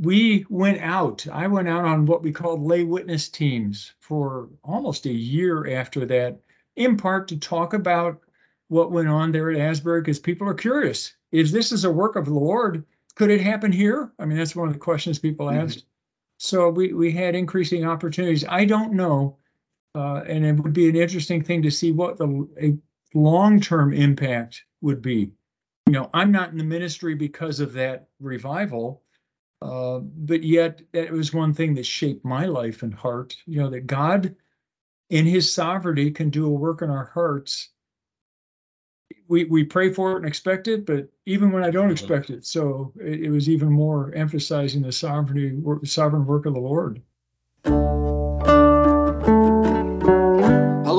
we went out. I went out on what we called lay witness teams for almost a year after that, in part to talk about what went on there at Asbury because people are curious. If this is a work of the Lord, could it happen here? I mean, that's one of the questions people Mhm. asked. So we, we had increasing opportunities. I don't know. Uh, and it would be an interesting thing to see what the a long-term impact would be. You know, I'm not in the ministry because of that revival. Uh, but yet that was one thing that shaped my life and heart, you know, that God in his sovereignty can do a work in our hearts. We, we pray for it and expect it, but even when I don't Mhm. expect it, so it, it was even more emphasizing the sovereignty, sovereign work of the Lord.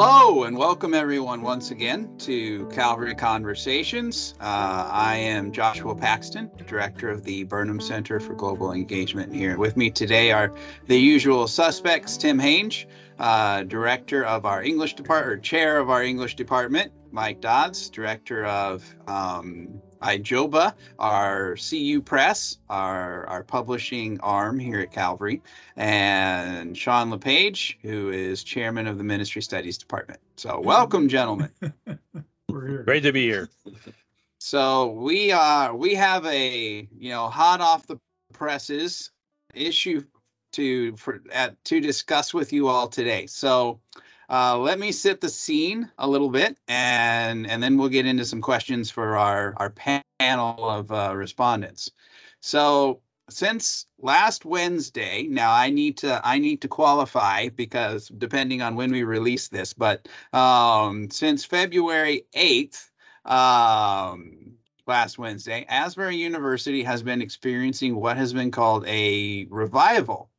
Hello and welcome everyone once again to Calvary Conversations. Uh, I am Joshua Paxton, director of the Burnham Center for Global Engagement. Here with me today are the usual suspects: Tim Hange, uh, director of our English department, or chair of our English department; Mike Dodds, director of um, IJOBA, our CU Press, our our publishing arm here at Calvary and Sean LePage, who is chairman of the Ministry Studies Department. So, welcome, gentlemen. We're here. Great to be here. So we are we have a you know hot off the presses issue to for at, to discuss with you all today. So uh, let me set the scene a little bit, and and then we'll get into some questions for our our panel of uh, respondents. So since last Wednesday, now I need to I need to qualify because depending on when we release this, but um, since February eighth, um, last Wednesday, Asbury University has been experiencing what has been called a revival.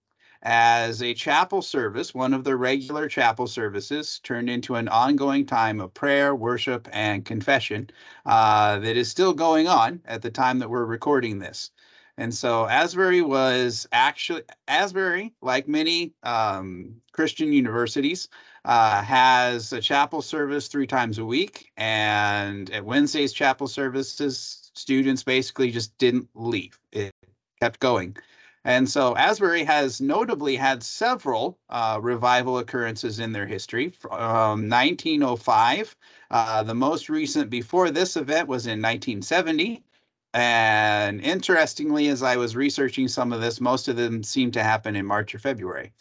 As a chapel service, one of the regular chapel services turned into an ongoing time of prayer, worship, and confession uh, that is still going on at the time that we're recording this. And so Asbury was actually Asbury, like many um, Christian universities, uh, has a chapel service three times a week. And at Wednesday's chapel services, students basically just didn't leave. It kept going. And so Asbury has notably had several uh, revival occurrences in their history. From 1905, uh, the most recent before this event was in 1970. And interestingly, as I was researching some of this, most of them seem to happen in March or February.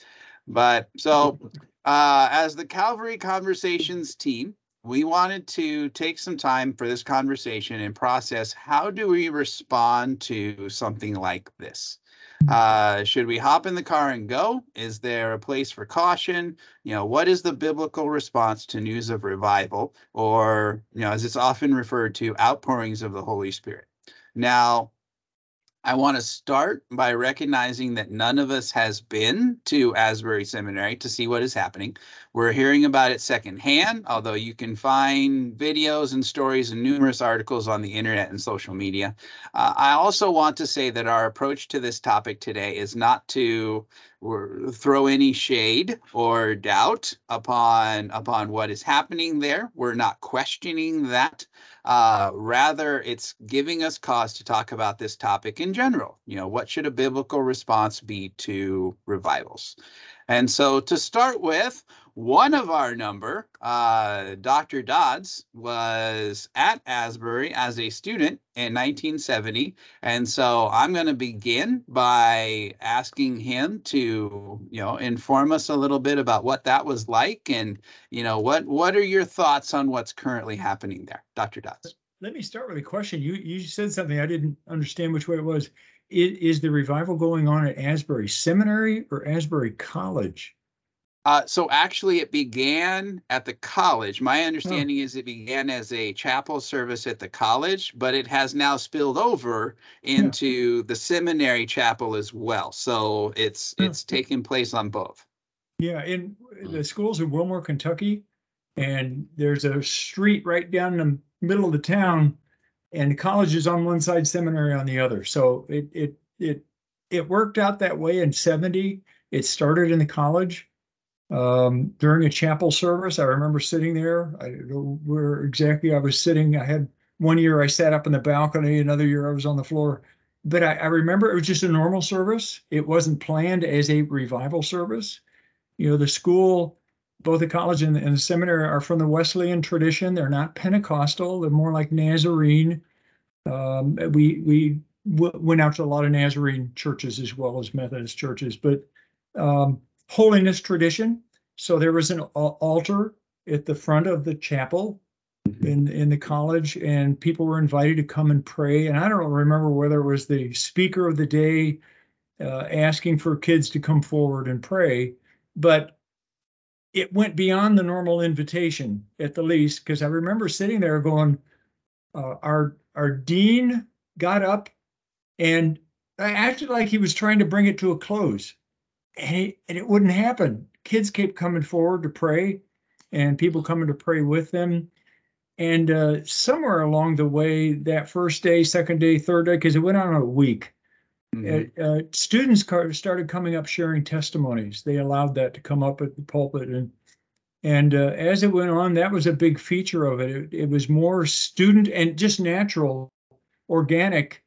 But so, uh, as the Calvary Conversations team, we wanted to take some time for this conversation and process how do we respond to something like this? Uh, should we hop in the car and go? Is there a place for caution? You know, what is the biblical response to news of revival, or you know, as it's often referred to, outpourings of the Holy Spirit? Now, I want to start by recognizing that none of us has been to Asbury Seminary to see what is happening. We're hearing about it secondhand, although you can find videos and stories and numerous articles on the internet and social media. Uh, I also want to say that our approach to this topic today is not to throw any shade or doubt upon upon what is happening there. We're not questioning that. Uh, rather, it's giving us cause to talk about this topic in general. You know, what should a biblical response be to revivals? And so, to start with, one of our number, uh, Dr. Dodds, was at Asbury as a student in 1970. And so I'm going to begin by asking him to, you know, inform us a little bit about what that was like and, you know, what what are your thoughts on what's currently happening there, Dr. Dodds? Let me start with a question. You you said something I didn't understand which way it was. Is, is the revival going on at Asbury Seminary or Asbury College? Uh, so actually, it began at the college. My understanding is it began as a chapel service at the college, but it has now spilled over into the seminary chapel as well. So it's Hmm. it's taking place on both. Yeah, in the schools in Wilmore, Kentucky, and there's a street right down in the middle of the town, and the college is on one side, seminary on the other. So it it it it worked out that way in '70. It started in the college um, during a chapel service. I remember sitting there. I don't know where exactly I was sitting. I had one year I sat up in the balcony, another year I was on the floor. but I, I remember it was just a normal service. It wasn't planned as a revival service. You know, the school, both the college and, and the seminary are from the Wesleyan tradition. They're not Pentecostal. They're more like Nazarene. Um, we we w- went out to a lot of Nazarene churches as well as Methodist churches, but um, holiness tradition. So there was an altar at the front of the chapel mm-hmm. in in the college, and people were invited to come and pray. And I don't remember whether it was the speaker of the day uh, asking for kids to come forward and pray, but it went beyond the normal invitation at the least because I remember sitting there going, uh, our our dean got up and I acted like he was trying to bring it to a close, and, he, and it wouldn't happen. Kids kept coming forward to pray, and people coming to pray with them. And uh, somewhere along the way, that first day, second day, third day, because it went on a week, mm-hmm. uh, students started coming up sharing testimonies. They allowed that to come up at the pulpit, and and uh, as it went on, that was a big feature of it. it. It was more student and just natural, organic,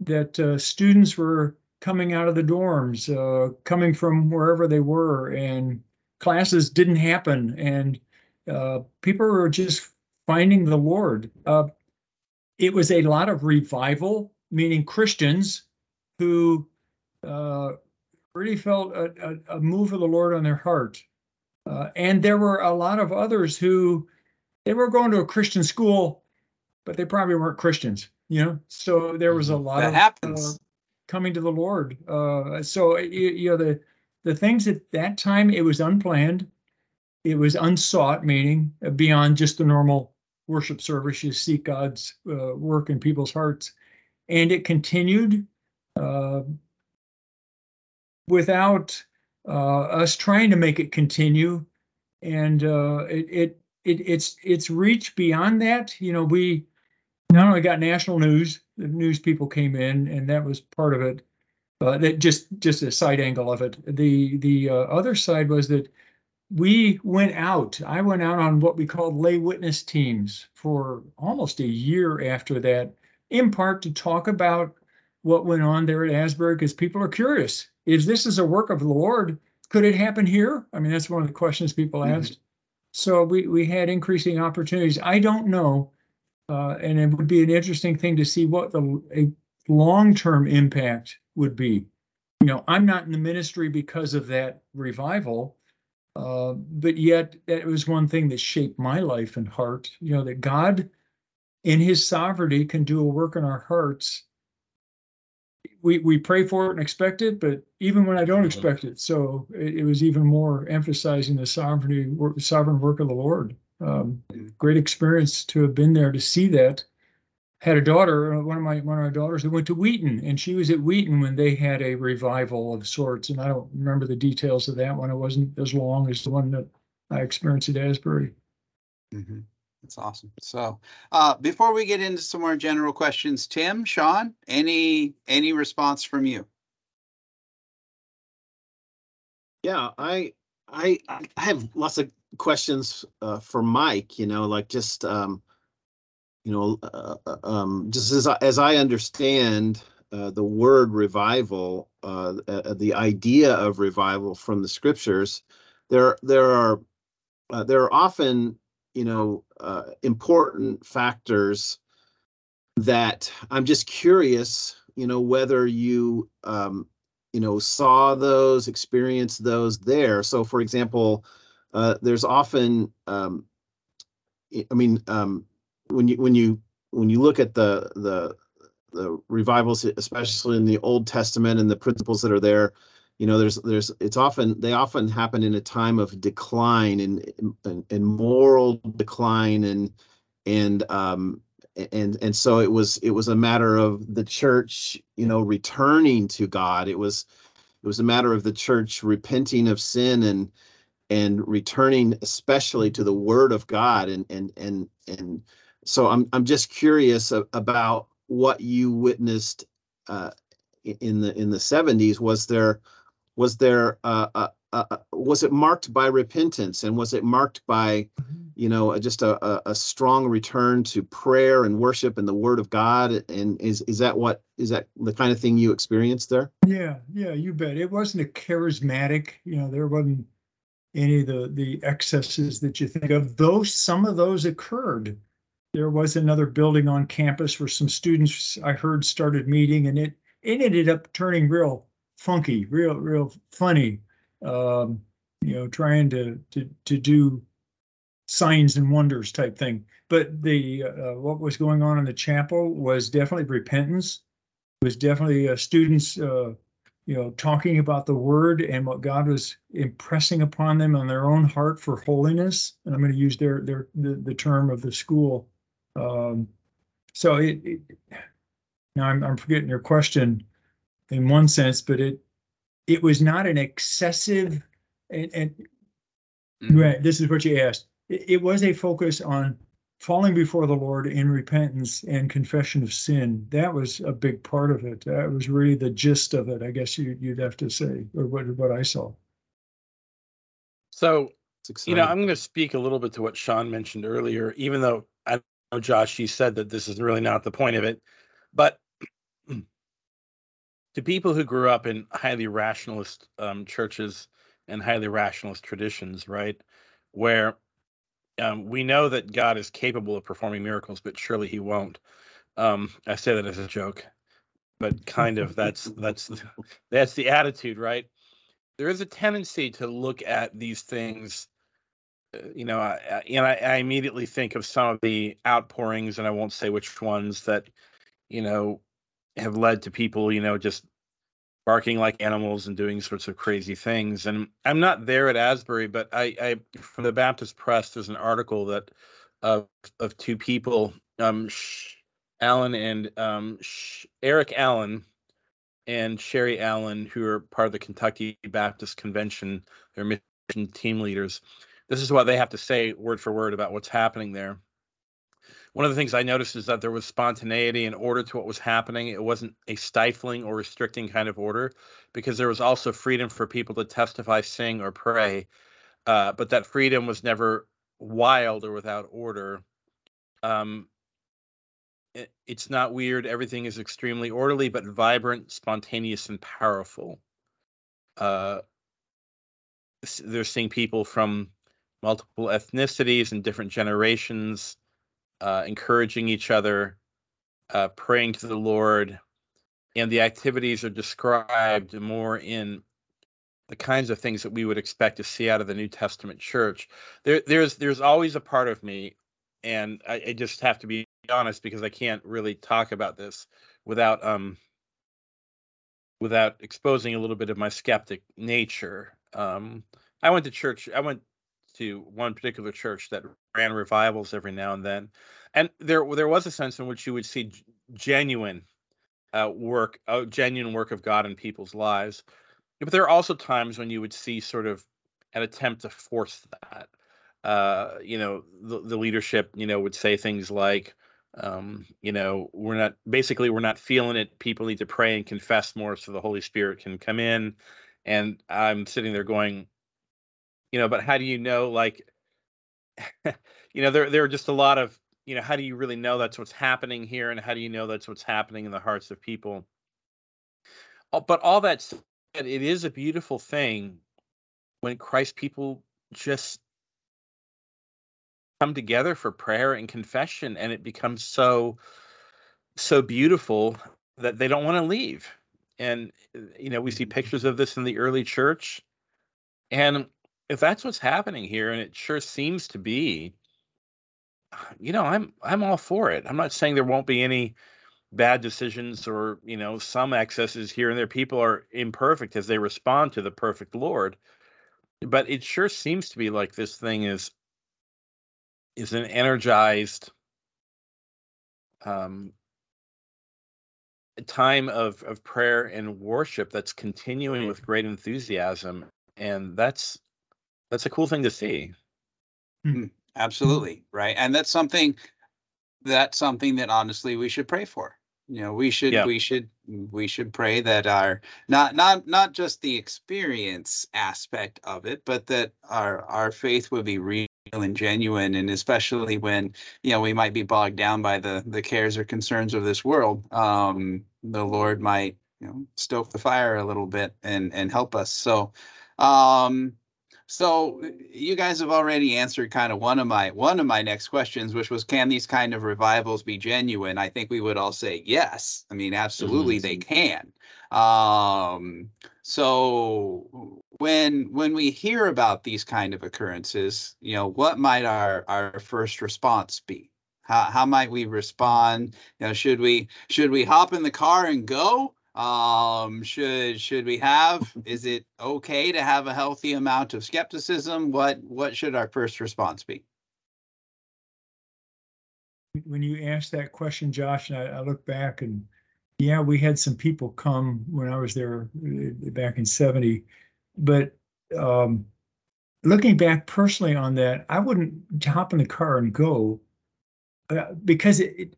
that uh, students were coming out of the dorms, uh, coming from wherever they were, and classes didn't happen, and uh, people were just finding the Lord. Uh, it was a lot of revival, meaning Christians who uh, really felt a, a, a, move of the Lord on their heart. Uh, and there were a lot of others who they were going to a Christian school, but they probably weren't Christians, you know. So there was a mm-hmm. lot that of happens. Coming to the Lord. Uh, so you, you know the the things at that time it was unplanned, it was unsought, meaning beyond just the normal worship service. You seek God's uh, work in people's hearts, and it continued uh, without uh, us trying to make it continue, and uh, it, it it it's it's reached beyond that. You know, we not only got national news, the news people came in, and that was part of it. Uh, that just just a side angle of it. The the uh, other side was that we went out. I went out on what we called lay witness teams for almost a year after that, in part to talk about what went on there at Asbury because people are curious. If this is a work of the Lord, could it happen here? I mean, that's one of the questions people mm-hmm. asked. So we we had increasing opportunities. I don't know, uh, and it would be an interesting thing to see what the a long-term impact would be. You know, I'm not in the ministry because of that revival, uh, but yet that was one thing that shaped my life and heart. You know, that God, in His sovereignty, can do a work in our hearts we we pray for it and expect it, but even when I don't expect it, so it, it was even more emphasizing the sovereignty, sovereign work of the Lord. Um, great experience to have been there to see that. Had a daughter, uh, one of my one of my daughters that went to Wheaton, and she was at Wheaton when they had a revival of sorts. And I don't remember the details of that one. It wasn't as long as the one that I experienced at Asbury. Mm-hmm. That's awesome. So, uh, before we get into some more general questions, Tim, Sean, any any response from you? Yeah, I I I have lots of questions uh, for Mike. You know, like just um, you know, uh, uh um, just as I, as I understand uh, the word revival, uh, uh, the idea of revival from the scriptures, there there are there are often you know important factors that I'm just curious, you know, whether you um, you know saw those, experienced those there. So, for example, uh, there's often, um, I mean, um, when you when you when you look at the the the revivals, especially in the Old Testament and the principles that are there, you know there's there's it's often they often happen in a time of decline and and, and moral decline and and um and and so it was it was a matter of the church you know returning to god. It was it was a matter of the church repenting of sin and and returning especially to the word of god and and and and so i'm i'm just curious about what you witnessed uh in the in the 70s was there was there uh, uh, uh, uh, was it marked by repentance and was it marked by you know, just a, a, a strong return to prayer and worship and the Word of God? And is is that what is that the kind of thing you experienced there? Yeah, yeah, you bet. It wasn't a charismatic, you know, there wasn't any of the the excesses that you think of. Though some of those occurred. There was another building on campus where some students I heard started meeting, and it it ended up turning real funky, real real funny. Um, you know, trying to to to do signs and wonders type thing. But the uh, what was going on in the chapel was definitely repentance. It was definitely uh, students, uh, you know, talking about the word and what God was impressing upon them on their own heart for holiness. And I'm going to use their their the, the term of the school. Um, so it, it now I'm I'm forgetting your question in one sense, but it it was not an excessive and, and Mhm. right. This is what you asked. It, it was a focus on falling before the Lord in repentance and confession of sin. That was a big part of it. That was really the gist of it. I guess you, you'd have to say, or what what I saw. So, you know. I'm going to speak a little bit to what Sean mentioned earlier, even though I know, Josh, you said that this is really not the point of it. But to people who grew up in highly rationalist um, churches and highly rationalist traditions, right, where um, we know that God is capable of performing miracles, but surely He won't. Um, I say that as a joke, but kind of that's that's that's the attitude, right? There is a tendency to look at these things uh, you know, I, and I, I immediately think of some of the outpourings, and I won't say which ones that, you know, have led to people, you know, just barking like animals and doing sorts of crazy things. And I'm not there at Asbury, but I, I from the Baptist Press, there's an article that of of two people, um, Sh- and um, Sh- Eric Allen and Sherry Allen, who are part of the Kentucky Baptist Convention. They're mission team leaders this is what they have to say word for word about what's happening there. One of the things I noticed is that there was spontaneity and order to what was happening. It wasn't a stifling or restricting kind of order, because there was also freedom for people to testify, sing, or pray. Uh, but that freedom was never wild or without order. Um, it, it's not weird. Everything is extremely orderly, but vibrant, spontaneous, and powerful. Uh, they're seeing people from multiple ethnicities and different generations, uh, encouraging each other, uh, praying to the Lord, and the activities are described more in the kinds of things that we would expect to see out of the New Testament church. There, there's there's always a part of me, and I, I just have to be honest because I can't really talk about this without um without exposing a little bit of my skeptic nature. Um, I went to church. I went to one particular church that ran revivals every now and then, and there there was a sense in which you would see genuine uh, work, uh, genuine work of God in people's lives. But there are also times when you would see sort of an attempt to force that. Uh, you know, the, the leadership, you know, would say things like, um, you know, we're not basically we're not feeling it. People need to pray and confess more so the Holy Spirit can come in. And I'm sitting there going, you know, but how do you know? Like, you know, there there are just a lot of, you know, how do you really know that's what's happening here, and how do you know that's what's happening in the hearts of people? But all that said, it is a beautiful thing when Christ people just come together for prayer and confession, and it becomes so so beautiful that they don't want to leave. And you know, we see pictures of this in the early church, and if that's what's happening here, and it sure seems to be, you know, I'm I'm all for it. I'm not saying there won't be any bad decisions or you know some excesses here and there. People are imperfect as they respond to the perfect Lord, but it sure seems to be like this thing is is an energized um, time of of prayer and worship that's continuing with great enthusiasm, and that's that's a cool thing to see. Absolutely, right. And that's something that's something that honestly we should pray for. You know, we should Yeah. we should we should pray that our not not not just the experience aspect of it, but that our our faith would be real and genuine, and especially when you know we might be bogged down by the the cares or concerns of this world. Um, the Lord might you know stoke the fire a little bit and and help us. So, um, so you guys have already answered kind of one of my one of my next questions, which was can these kind of revivals be genuine? I think we would all say yes. I mean, absolutely they can. Um, so when when we hear about these kind of occurrences, you know, what might our our first response be? How how might we respond? You know, should we should we hop in the car and go? Um, should should we have? Is it okay to have a healthy amount of skepticism? What what should our first response be? When you asked that question, Josh, and I, I look back and yeah, we had some people come when I was there uh, back in seventy, but um, looking back personally on that, I wouldn't hop in the car and go uh, because it, it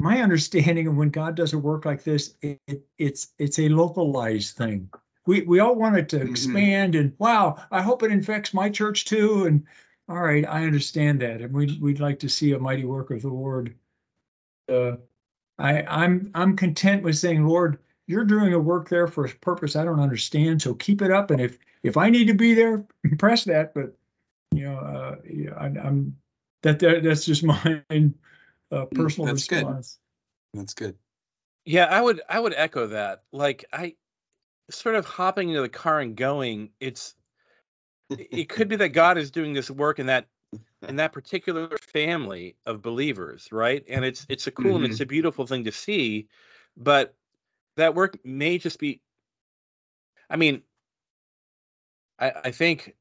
my understanding of when God does a work like this, it, it, it's it's a localized thing. We we all want it to Mhm. expand and wow, I hope it infects my church too. And all right, I understand that, and we'd we'd like to see a mighty work of the Lord. Uh, I I'm I'm content with saying, Lord, you're doing a work there for a purpose I don't understand, so keep it up. And if if I need to be there, press that. But you know, uh, yeah, I, I'm that, that that's just my uh, personal that's good. response. That's good. Yeah, I would I would echo that. Like I sort of hopping into the car and going, it's it could be that God is doing this work in that in that particular family of believers, right? And it's it's a cool and it's a beautiful thing to see, but that work may just be I mean I I think i-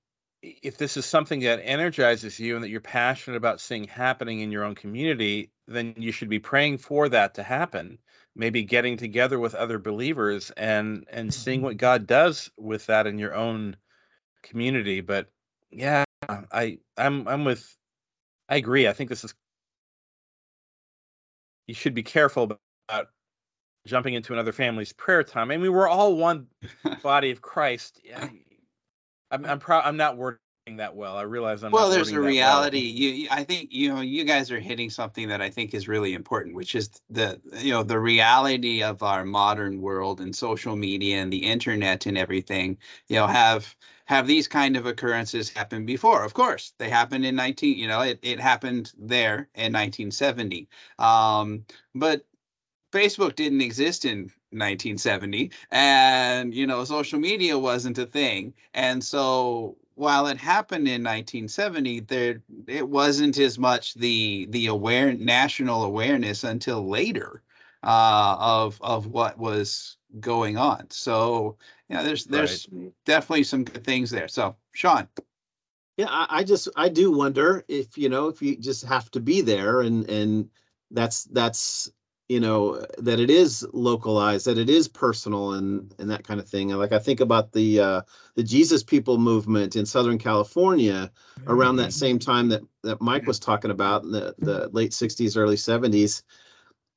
if this is something that energizes you and that you're passionate about seeing happening in your own community, then you should be praying for that to happen. Maybe getting together with other believers and and mm-hmm. seeing what God does with that in your own community. But yeah, I I'm I'm with I agree. I think this is you should be careful about jumping into another family's prayer time. I mean, we're all one body of Christ. I'm I'm proud. I'm not wording that well. I realize I'm. well not there's a that well. reality you i think you know you guys are hitting something that i think is really important which is the you know the reality of our modern world and social media and the internet and everything you know have have these kind of occurrences happen before of course they happened in 19 you know it, it happened there in 1970 um but Facebook didn't exist in 1970 and you know social media wasn't a thing. And so while it happened in 1970 there it wasn't as much the the aware national awareness until later uh of of what was going on. So yeah there's there's definitely some good things there. So sean. Yeah, I, I just I do wonder if you know if you just have to be there and and that's that's you know that it is localized that it is personal and and that kind of thing and like I think about the uh the Jesus people movement in Southern California around that same time that that Mike was talking about in the the late 60s early 70s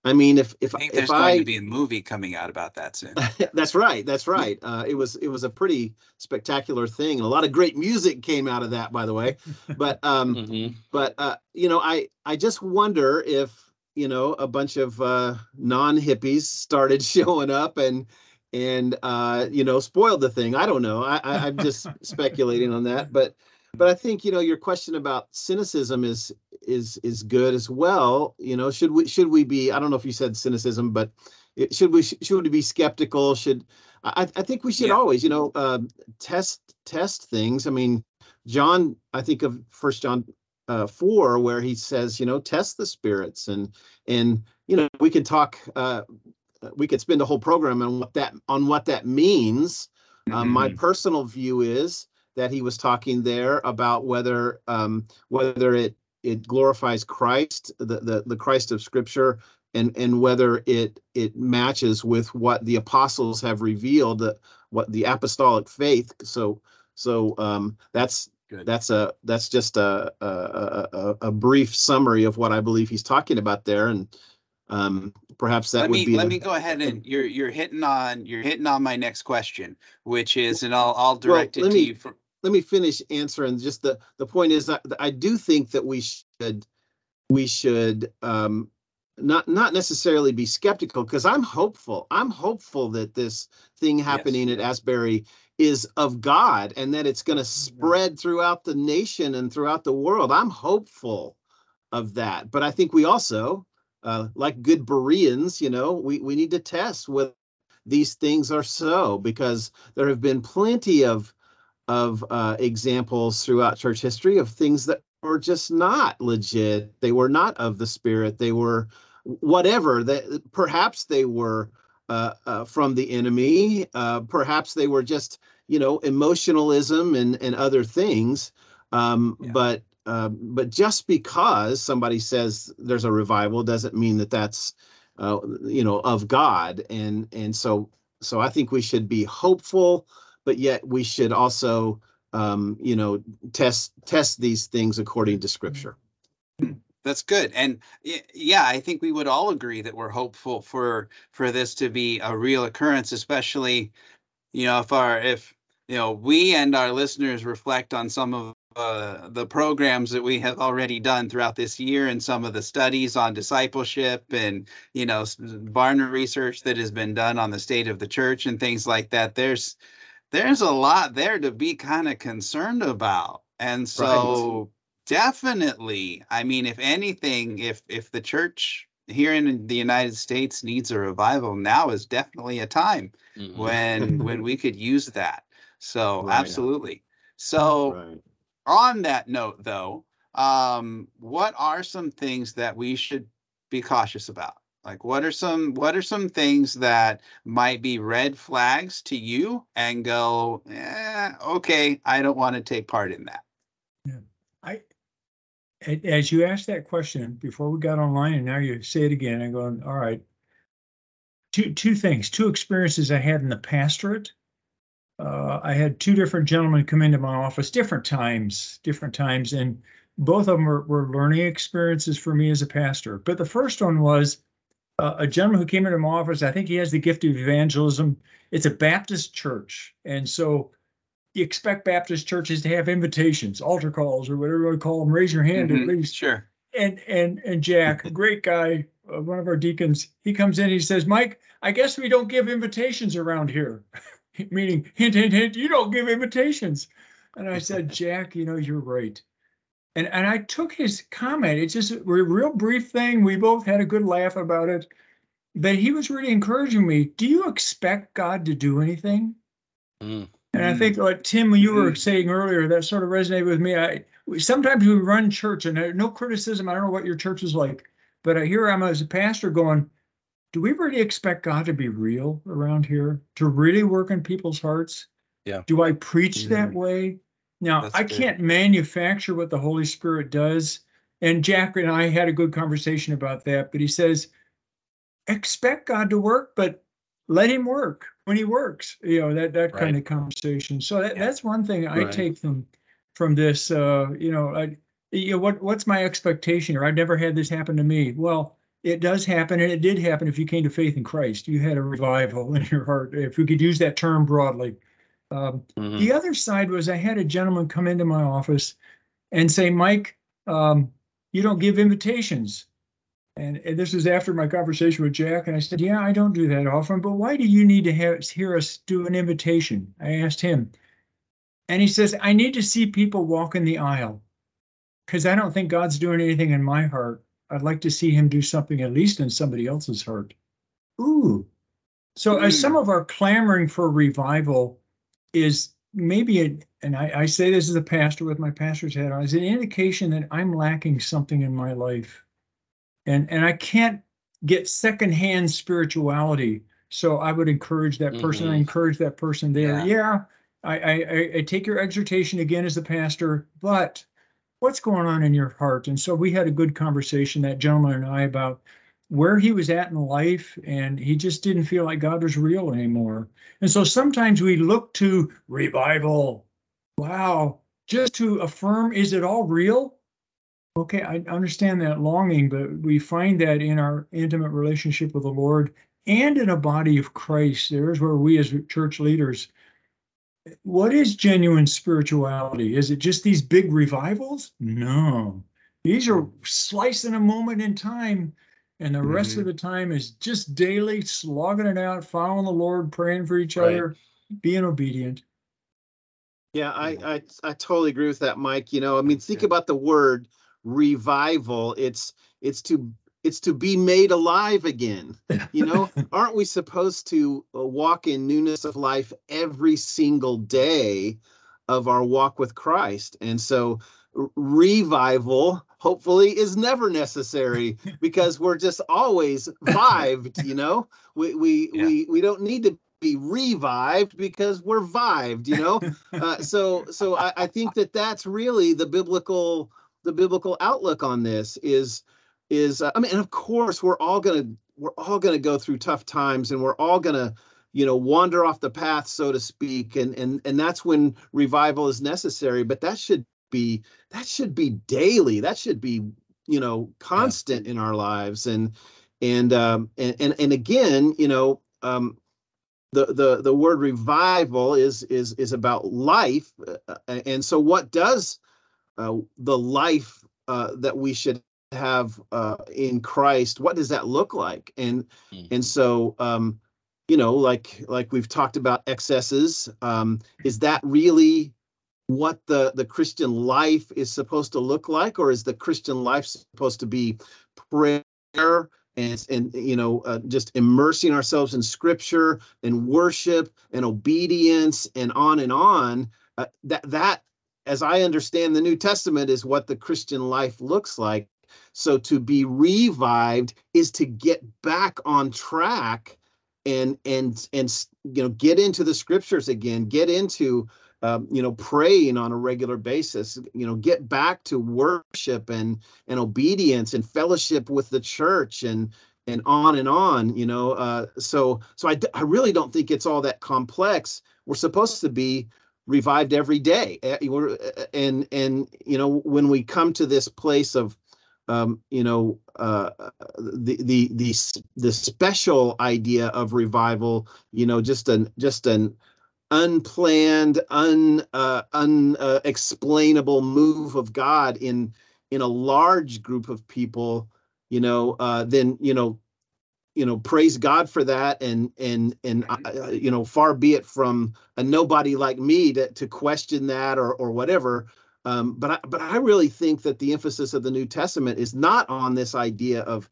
I mean if if i think if there's going I to be a movie coming out about that soon that's right. That's right. Uh, it was it was a pretty spectacular thing, and a lot of great music came out of that, by the way. But um, Mhm. but uh, you know, I I just wonder if you know a bunch of uh, non hippies started showing up and and uh, you know spoiled the thing. I don't know. I, I I'm just speculating on that, but but I think you know your question about cynicism is is is good as well. You know, should we should we be? I don't know if you said cynicism, but it, should we should we be skeptical? Should I, I think we should Yeah. always you know um, test test things. I mean, John, I think of First John uh, four where he says you know test the spirits and and you know we can talk. Uh, we could spend a whole program on what that on what that means. Um, my personal view is that he was talking there about whether um, whether it it glorifies Christ, the, the the Christ of Scripture, and and whether it it matches with what the apostles have revealed, uh, what the apostolic faith. So so um, that's Good. that's a that's just a a, a a a brief summary of what I believe he's talking about there, and um, perhaps that let would me be let the- me go ahead and you're you're hitting on you're hitting on my next question which is and i'll i'll direct let it to me- you for let me finish answering. Just the the point is, that I do think that we should we should um, not not necessarily be skeptical because I'm hopeful. I'm hopeful that this thing happening at Asbury is of God and that it's going to spread throughout the nation and throughout the world. I'm hopeful of that. But I think we also, uh, like good Bereans, you know, we, we need to test whether these things are so because there have been plenty of of uh, examples throughout church history of things that were just not legit. They were not of the spirit. They were whatever that perhaps they were from the enemy. Uh, perhaps they were just, you know, emotionalism and, and other things. Um, yeah. But uh, but just because somebody says there's a revival doesn't mean that that's, uh, you know, of God. And and so so I think we should be hopeful, but yet we should also, um, you know, test test these things according to Scripture. That's good. And yeah, I think we would all agree that we're hopeful for for this to be a real occurrence, especially, you know, if our if you know we and our listeners reflect on some of uh, the programs that we have already done throughout this year and some of the studies on discipleship and you know Barna research that has been done on the state of the church and things like that. There's there's a lot there to be kind of concerned about. And so definitely i mean if anything if if the church here in the united states needs a revival now is definitely a time mm-hmm. when when we could use that so right. absolutely so right. on that note though um what are some things that we should be cautious about like what are some what are some things that might be red flags to you and go eh, okay i don't want to take part in that as you asked that question before we got online, and now you say it again, I'm going, all right. Two two things, two experiences I had in the pastorate. Uh, I had two different gentlemen come into my office, different times, different times, and both of them were, were learning experiences for me as a pastor. But the first one was uh, a gentleman who came into my office. I think he has the gift of evangelism. It's a Baptist church, and so you expect Baptist churches to have invitations, altar calls, or whatever you want to call them. Raise your hand mm-hmm. at least. Sure. And and and Jack, great guy, uh, one of our deacons, he comes in. He says, "Mike, I guess we don't give invitations around here." Meaning, hint, hint, hint. You don't give invitations. And I said, Jack, you know, you're right. And and I took his comment. It's just a real brief thing. We both had a good laugh about it. But he was really encouraging me. Do you expect God to do anything? Mm. And I think, like Tim, you were mm-hmm. saying earlier, that sort of resonated with me. I sometimes we run church, and no criticism. I don't know what your church is like, but I hear I'm as a pastor going, do we really expect God to be real around here? To really work in people's hearts? Yeah. Do I preach mm-hmm. that way? Now That's I good. can't manufacture what the Holy Spirit does. And Jack and I had a good conversation about that, but he says, expect God to work, but let him work when he works you know that that right. kind of conversation. So that, that's one thing i right. take from from this uh you know I, you know what what's my expectation or i've never had this happen to me. Well it does happen and it did happen if you came to faith in christ. You had a revival in your heart if we could use that term broadly. Um, mm-hmm. the other side was i had a gentleman come into my office and say mike um, you don't give invitations and, and this is after my conversation with Jack, and I said, "Yeah, I don't do that often, but why do you need to have, hear us do an invitation?" I asked him, and he says, "I need to see people walk in the aisle, because I don't think God's doing anything in my heart. I'd like to see Him do something at least in somebody else's heart." Ooh, so as some hmm. of our clamoring for revival is maybe, a, and I, I say this as a pastor with my pastor's hat on, is an indication that I'm lacking something in my life and and I can't get secondhand spirituality. So I would encourage that person. Mm-hmm. I encourage that person there. Yeah, yeah I, I I take your exhortation again as a pastor, but what's going on in your heart? And so we had a good conversation, that gentleman and I, about where he was at in life, and he just didn't feel like God was real anymore. And so sometimes we look to revival. Wow, just to affirm, is it all real? Okay, I understand that longing, but we find that in our intimate relationship with the Lord and in a body of Christ. There's where we as church leaders what is genuine spirituality? Is it just these big revivals? No. These are slicing a moment in time, and the rest of mm-hmm. the time is just daily slogging it out, following the Lord, praying for each Right. other, being obedient. Yeah, I, I, I totally agree with that, Mike. You know, I mean, think Yeah. about the word revival. It's, it's to, it's to be made alive again. You know, aren't we supposed to uh, walk in newness of life every single day of our walk with Christ? And so revival hopefully is never necessary because we're just always vived, you know? We we Yeah. we we don't need to be revived because we're vived, you know? uh, so so I, I think that that's really the biblical the biblical outlook on this is is uh, I mean and of course we're all gonna we're all gonna go through tough times and we're all gonna you know wander off the path so to speak and and and that's when revival is necessary but that should be that should be daily. That should be you know constant in our lives. And and um and and, and again you know um the the the word revival is is is about life uh, uh, and so what does uh, the life uh, that we should have uh, in Christ what does that look like? And Mm. and so um you know like like we've talked about excesses um is that really what the the Christian life is supposed to look like? Or is the Christian life supposed to be prayer and and you know uh, just immersing ourselves in scripture and worship and obedience and on and on? Uh, that that as i understand the new testament is what the christian life looks like. So to be revived is to get back on track and and and you know get into the scriptures again get into um, you know praying on a regular basis you know get back to worship and and obedience and fellowship with the church and and on and on you know uh so so I, I really don't think it's all that complex. We're supposed to be revived every day. Eh, we're- eh, and and you know when we come to this place of um you know uh the the the the special idea of revival you know just an just an unplanned un uh unexplainable move of god in in a large group of people you know uh then you know you know praise god for that. And and and uh, you know far be it from a nobody like me to to question that or or whatever. Um but i but i really think that the emphasis of the new testament is not on this idea of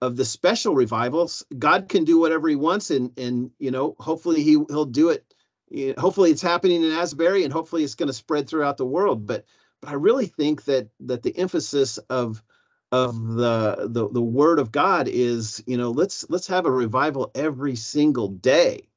of the special revivals. God can do whatever he wants and and you know hopefully he he'll do it. You know, hopefully it's happening in asbury and hopefully it's going to spread throughout the world. But but i really think that that the emphasis of of the, the the word of god is you know let's let's have a revival every single day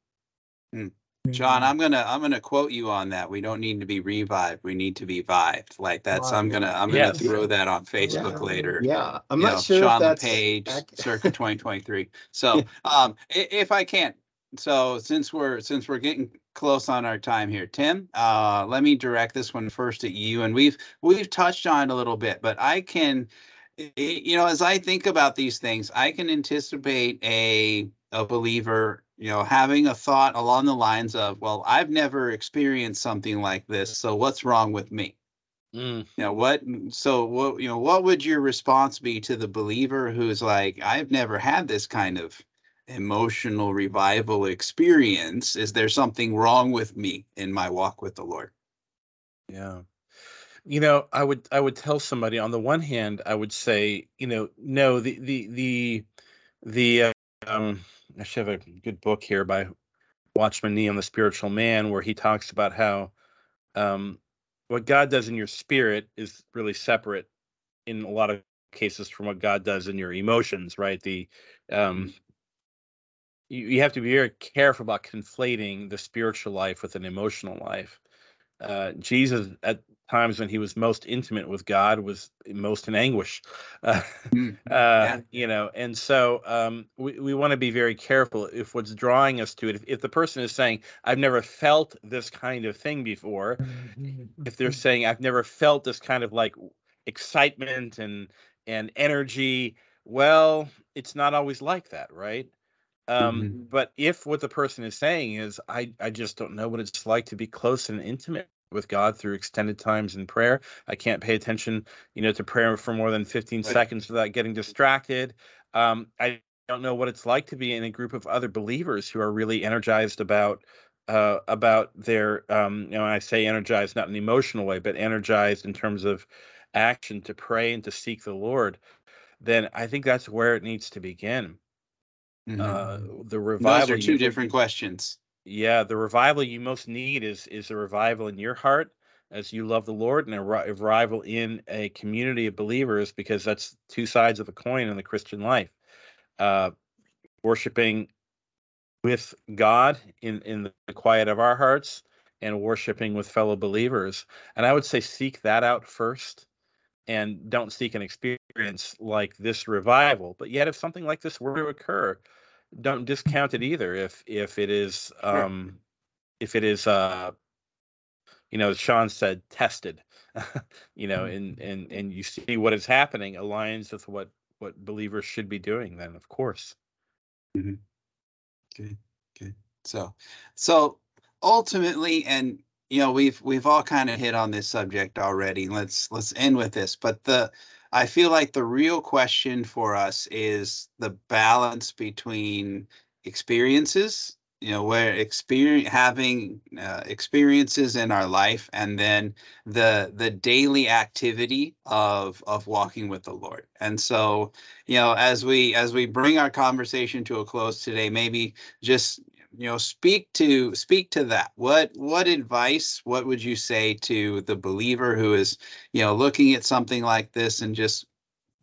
John, I'm gonna I'm gonna quote you on that. We don't need to be revived. We need to be vived. Like that's I'm gonna I'm gonna Yes. throw that on Facebook Yeah. later. yeah i'm you not know, sure Sean if that's LePage, circa 2023. So, um, if I can, so since we're since we're getting close on our time here, Tim, uh, let me direct this one first at you. And we've we've touched on it a little bit, but I can, i- i- you know, as I think about these things, I can anticipate a a believer, you know, having a thought along the lines of, well, I've never experienced something like this, so what's wrong with me? Mm, you know what so what you know what would your response be to the believer who's like i've never had this kind of emotional revival experience is there something wrong with me in my walk with the lord yeah. You know, I would I would tell somebody on the one hand, I would say, you know, no, the the the the uh, um I should have a good book here by Watchman Nee on the spiritual man where he talks about how um what God does in your spirit is really separate in a lot of cases from what God does in your emotions, right? The um you, you have to be very careful about conflating the spiritual life with an emotional life. Uh, Jesus, at times when he was most intimate with God, was most in anguish. Uh, Mm, uh, you know, and so um, we, we want to be very careful if what's drawing us to it, if, if the person is saying, I've never felt this kind of thing before, if they're saying, I've never felt this kind of like excitement and and energy, well, it's not always like that, right? Um, Mm-hmm. But if what the person is saying is, I, I just don't know what it's like to be close and intimate with God through extended times in prayer. I can't pay attention, you know, to prayer for more than 15 Right. seconds without getting distracted. Um, I don't know what it's like to be in a group of other believers who are really energized about uh, about their um, you know I say energized not in an emotional way, but energized in terms of action to pray and to seek the Lord. Then I think that's where it needs to begin. Mhm. Uh, the Those are two different questions. Yeah, the revival you most need is is a revival in your heart as you love the Lord, and a, revival in a community of believers, because that's two sides of a coin in the Christian life. Uh, worshiping with God in in the quiet of our hearts, and worshiping with fellow believers. And I would say seek that out first, and don't seek an experience like this revival. But yet, if something like this were to occur, don't discount it either if if it is Sure. um if it is uh you know as sean said tested you know and and and you see what is happening aligns with what what believers should be doing then of course Good, good. So, so ultimately, and you know, we've we've all kind of hit on this subject already. Let's let's end with this. But the I feel like the real question for us is the balance between experiences, you know, where experience having uh, experiences in our life, and then the the daily activity of of walking with the Lord. And so, you know, as we as we bring our conversation to a close today, maybe just you know speak to speak to that what what advice what would you say to the believer who is you know looking at something like this and just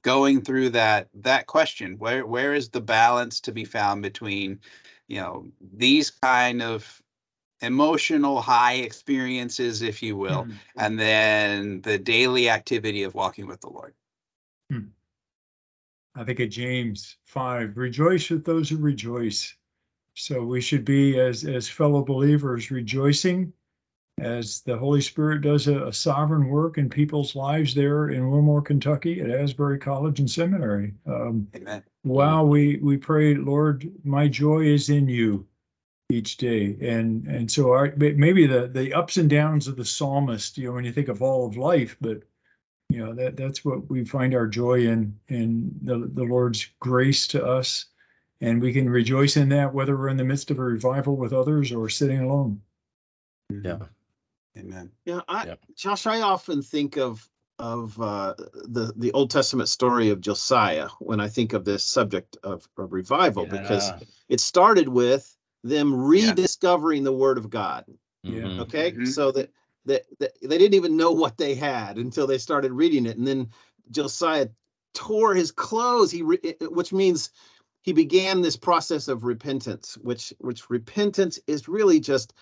going through that that question where where is the balance to be found between you know these kind of emotional high experiences if you will Mhm. and then the daily activity of walking with the lord I think of James five, rejoice with those who rejoice. So we should be as as fellow believers rejoicing as the Holy Spirit does a, a sovereign work in people's lives there in Wilmore, Kentucky at Asbury College and Seminary. Um, amen. while we we pray, Lord, my joy is in you each day, and and so our maybe the the ups and downs of the psalmist, you know, when you think of all of life, but you know that that's what we find our joy in in the the Lord's grace to us, and we can rejoice in that whether we're in the midst of a revival with others or sitting alone. yeah amen Yeah, I, Yep. Josh, I often think of of uh, the the Old Testament story of Josiah when I think of this subject of, of revival, because it started with them rediscovering the Word of God. Yeah. Mhm. Okay, Mhm. so that, that that they didn't even know what they had until they started reading it, and then Josiah tore his clothes. He, re- which means he began this process of repentance, which which repentance is really just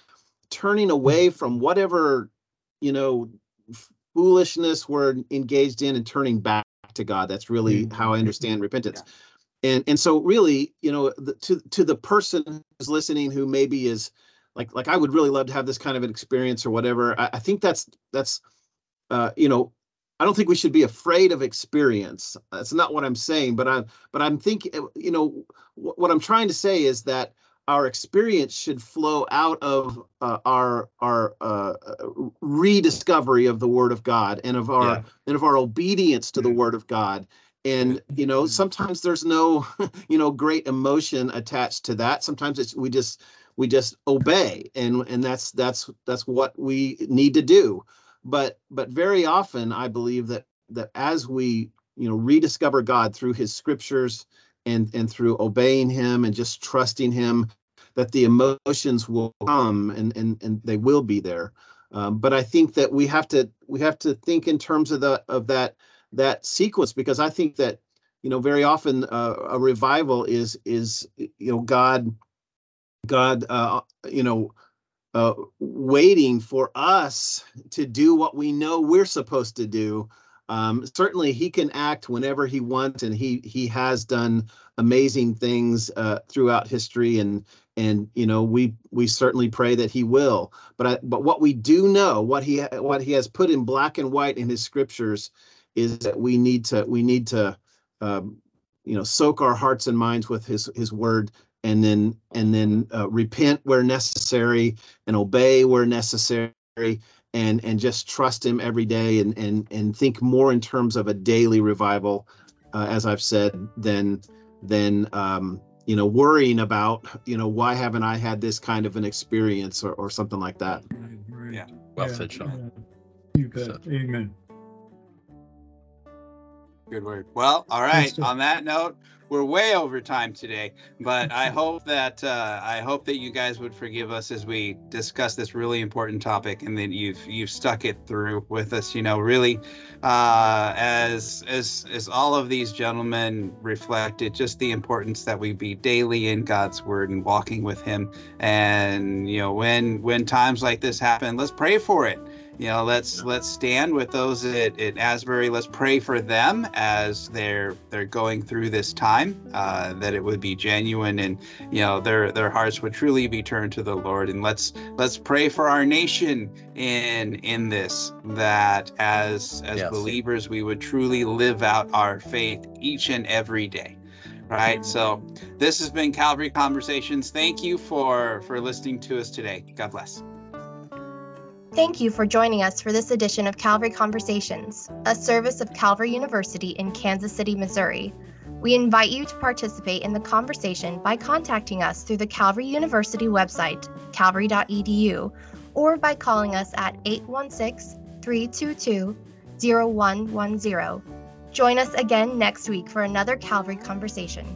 turning away from whatever you know foolishness we're engaged in and turning back to God. That's really Mhm. how I understand repentance. And and so really, you know, the, to to the person who's listening who maybe is like like I would really love to have this kind of an experience or whatever. I, I think that's that's uh, you know, I don't think we should be afraid of experience. That's not what I'm saying, but I'm but I'm thinking, you know, wh- what I'm trying to say is that our experience should flow out of uh, our our uh, rediscovery of the Word of God and of our Yeah. and of our obedience to the. Word of God. And you know, sometimes there's no, you know, great emotion attached to that. Sometimes it's we just we just obey, and and that's that's that's what we need to do. But but very often, I believe that that as we you know rediscover God through His Scriptures and and through obeying Him and just trusting Him, that the emotions will come and and and they will be there. Um, but I think that we have to we have to think in terms of the of that that sequence because I think that you know very often uh, a revival is is you know God God uh, you know uh, waiting for us to do what we know we're supposed to do. Um, certainly, he can act whenever he wants, and he he has done amazing things uh, throughout history, and and you know we we certainly pray that he will. But I, but what we do know, what he what he has put in black and white in his scriptures, is that we need to we need to um, you know soak our hearts and minds with his his word and then and then uh, repent where necessary and obey where necessary and and just trust him every day and and and think more in terms of a daily revival uh, as i've said than than um you know worrying about you know why haven't i had this kind of an experience or, or something like that Yeah. Well Yeah, said, Sean. yeah. You bet. So- Amen. Good word. Well, all right. On that note, we're way over time today, but I hope that uh, I hope that you guys would forgive us as we discuss this really important topic, and that you've you've stuck it through with us. You know, really, uh, as as as all of these gentlemen reflected, just the importance that we be daily in God's Word and walking with Him. And you know, when when times like this happen, let's pray for it you know let's let's stand with those at, at asbury. Let's pray for them as they're they're going through this time uh, that it would be genuine and you know their their hearts would truly be turned to the lord. And let's let's pray for our nation in in this that as as Yes. believers we would truly live out our faith each and every day. Right? So this has been calvary conversations. Thank you for for listening to us today. God bless Thank you for joining us for this edition of Calvary Conversations, a service of Calvary University in Kansas City, Missouri. We invite you to participate in the conversation by contacting us through the Calvary University website, calvary.edu, or by calling us at 816 322 0110. Join us again next week for another Calvary Conversation.